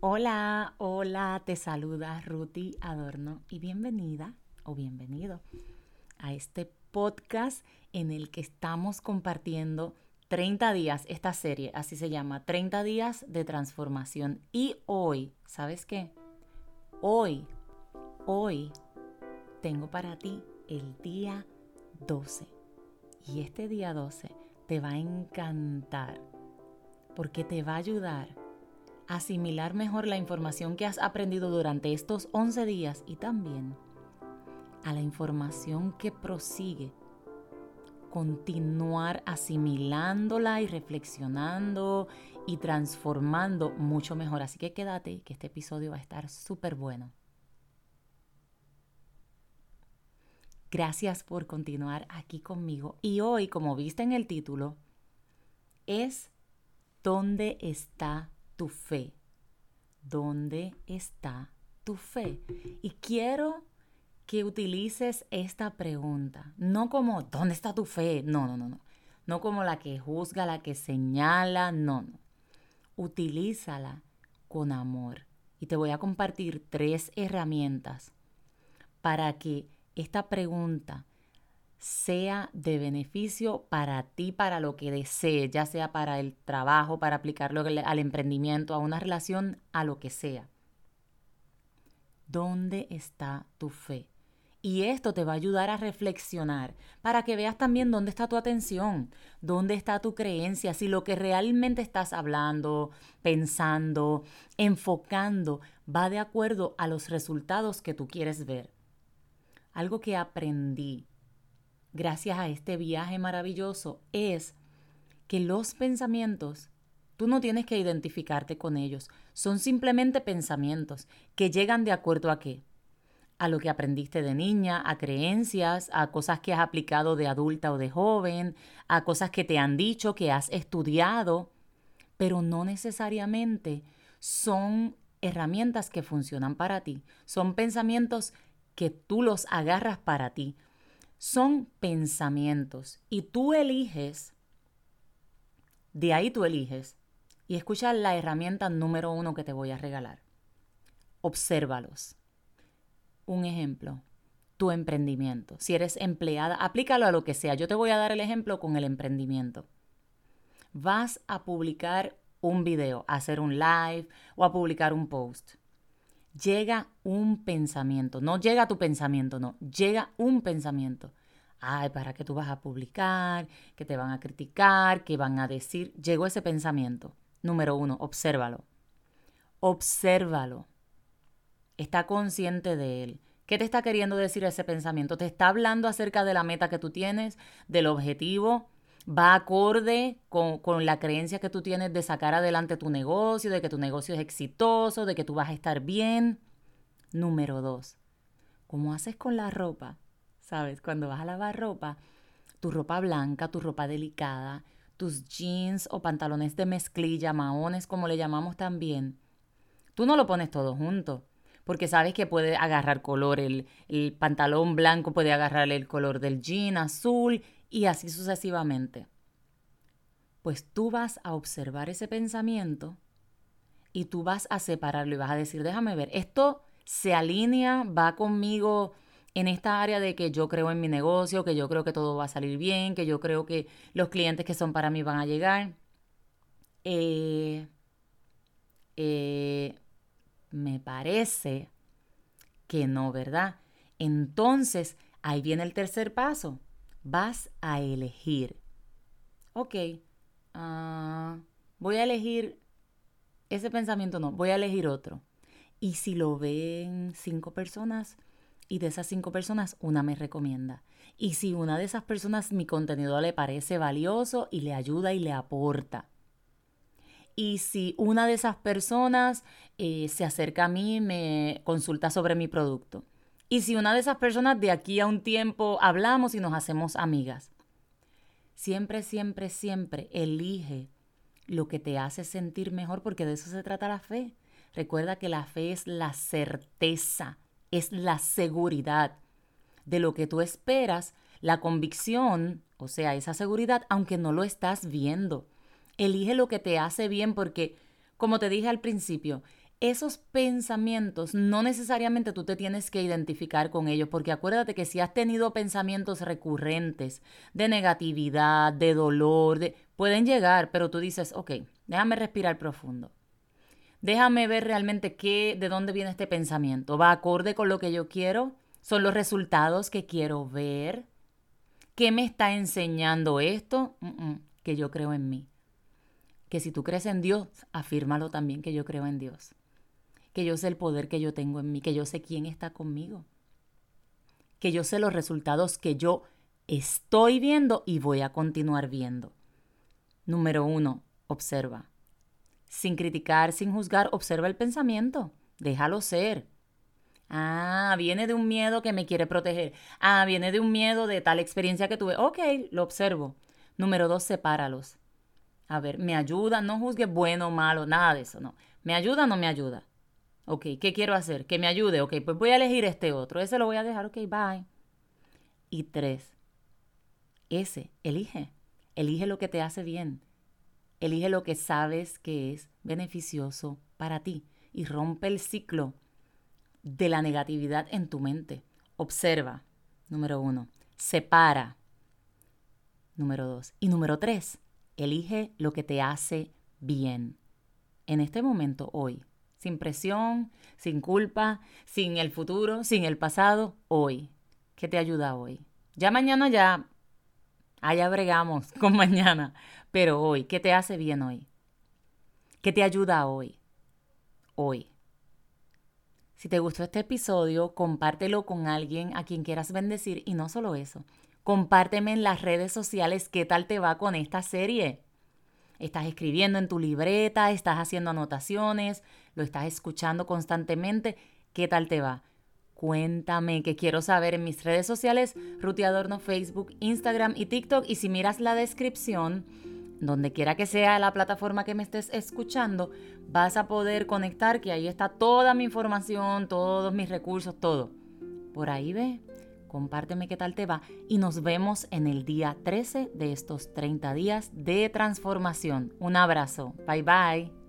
Hola, hola, te saluda Ruti Adorno y bienvenida o bienvenido a este podcast en el que estamos compartiendo 30 días, esta serie, así se llama, 30 días de transformación. Y hoy, ¿sabes qué? Hoy, hoy tengo para ti el día 12. Y este día 12 te va a encantar porque te va a ayudar asimilar mejor la información que has aprendido durante estos 11 días y también a la información que prosigue. Continuar asimilándola y reflexionando y transformando mucho mejor. Así que quédate, que este episodio va a estar súper bueno. Gracias por continuar aquí conmigo. Y hoy, como viste en el título, es ¿dónde está tu fe? ¿Dónde está tu fe? Y quiero que utilices esta pregunta, no como ¿dónde está tu fe? No, no, no, no. No como la que juzga, la que señala, no, no. Utilízala con amor. Y te voy a compartir tres herramientas para que esta pregunta sea de beneficio para ti, para lo que desees, ya sea para el trabajo, para aplicarlo al emprendimiento, a una relación, a lo que sea. ¿Dónde está tu fe? Y esto te va a ayudar a reflexionar para que veas también dónde está tu atención, dónde está tu creencia, si lo que realmente estás hablando, pensando, enfocando va de acuerdo a los resultados que tú quieres ver. Algo que aprendí gracias a este viaje maravilloso es que los pensamientos, tú no tienes que identificarte con ellos, son simplemente pensamientos que llegan de acuerdo a qué? A lo que aprendiste de niña, a creencias, a cosas que has aplicado de adulta o de joven, a cosas que te han dicho, que has estudiado, pero no necesariamente son herramientas que funcionan para ti, son pensamientos que tú los agarras para ti, son pensamientos y tú eliges, de ahí tú eliges, y escucha la herramienta número uno que te voy a regalar. Obsérvalos. Un ejemplo, tu emprendimiento. Si eres empleada, aplícalo a lo que sea. Yo te voy a dar el ejemplo con el emprendimiento. Vas a publicar un video, a hacer un live o a publicar un post llega un pensamiento. No llega tu pensamiento, no. Llega un pensamiento. Ay, ¿para qué tú vas a publicar? Que te van a criticar, que van a decir. Llegó ese pensamiento. Número uno, obsérvalo. Obsérvalo. Está consciente de él. ¿Qué te está queriendo decir ese pensamiento? ¿Te está hablando acerca de la meta que tú tienes, del objetivo? ¿Va acorde con, con, la creencia que tú tienes de sacar adelante tu negocio, de que tu negocio es exitoso, de que tú vas a estar bien? Número dos, ¿cómo haces con la ropa? ¿Sabes? Cuando vas a lavar ropa, tu ropa blanca, tu ropa delicada, tus jeans o pantalones de mezclilla, maones como le llamamos también, tú no lo pones todo junto porque sabes que puede agarrar color, el, el, pantalón blanco puede agarrar el color del jean azul y así sucesivamente. Pues tú vas a observar ese pensamiento y tú vas a separarlo y vas a decir, déjame ver, esto se alinea, va conmigo en esta área de que yo creo en mi negocio, que yo creo que todo va a salir bien, que yo creo que los clientes que son para mí van a llegar. Eh, eh, me parece que no, ¿verdad? Entonces, ahí viene el tercer paso vas a elegir. Ok, ah, voy a elegir ese pensamiento, no, voy a elegir otro. Y si lo ven cinco personas y de esas cinco personas una me recomienda. Y si una de esas personas mi contenido le parece valioso y le ayuda y le aporta. Y si una de esas personas eh, se acerca a mí me consulta sobre mi producto. Y si una de esas personas de aquí a un tiempo hablamos y nos hacemos amigas, siempre, siempre, siempre elige lo que te hace sentir mejor porque de eso se trata la fe. Recuerda que la fe es la certeza, es la seguridad de lo que tú esperas, la convicción, o sea, esa seguridad, aunque no lo estás viendo. Elige lo que te hace bien porque, como te dije al principio, esos pensamientos no necesariamente tú te tienes que identificar con ellos, porque acuérdate que si has tenido pensamientos recurrentes de negatividad, de dolor, de, pueden llegar, pero tú dices, ok, déjame respirar profundo. Déjame ver realmente qué, de dónde viene este pensamiento. ¿Va acorde con lo que yo quiero? ¿Son los resultados que quiero ver? ¿Qué me está enseñando esto? que yo creo en mí. Que si tú crees en Dios, afírmalo también que yo creo en Dios que yo sé el poder que yo tengo en mí, que yo sé quién está conmigo, que yo sé los resultados que yo estoy viendo y voy a continuar viendo. Número uno, observa. Sin criticar, sin juzgar, observa el pensamiento. Déjalo ser. Ah, viene de un miedo que me quiere proteger. Ah, viene de un miedo de tal experiencia que tuve. Ok, lo observo. Número dos, sepáralos. A ver, ¿me ayuda? No juzgue bueno o malo, nada de eso, no. ¿Me ayuda o no me ayuda? Ok, ¿qué quiero hacer? Que me ayude. Ok, pues voy a elegir este otro. Ese lo voy a dejar. Ok, bye. Y tres, ese, elige. Elige lo que te hace bien. Elige lo que sabes que es beneficioso para ti y rompe el ciclo de la negatividad en tu mente. Observa, número uno. Separa, número dos. Y número tres, elige lo que te hace bien. En este momento, hoy, sin presión, sin culpa, sin el futuro, sin el pasado, hoy. ¿Qué te ayuda hoy? Ya mañana ya, allá bregamos con mañana, pero hoy, ¿qué te hace bien hoy? ¿Qué te ayuda hoy? Hoy. Si te gustó este episodio, compártelo con alguien a quien quieras bendecir y no solo eso, compárteme en las redes sociales qué tal te va con esta serie. Estás escribiendo en tu libreta, estás haciendo anotaciones, lo estás escuchando constantemente. ¿Qué tal te va? Cuéntame, que quiero saber en mis redes sociales, Rutiadorno, Facebook, Instagram y TikTok. Y si miras la descripción, donde quiera que sea la plataforma que me estés escuchando, vas a poder conectar, que ahí está toda mi información, todos mis recursos, todo. Por ahí ve, compárteme qué tal te va y nos vemos en el día 13 de estos 30 días de transformación. Un abrazo, bye bye.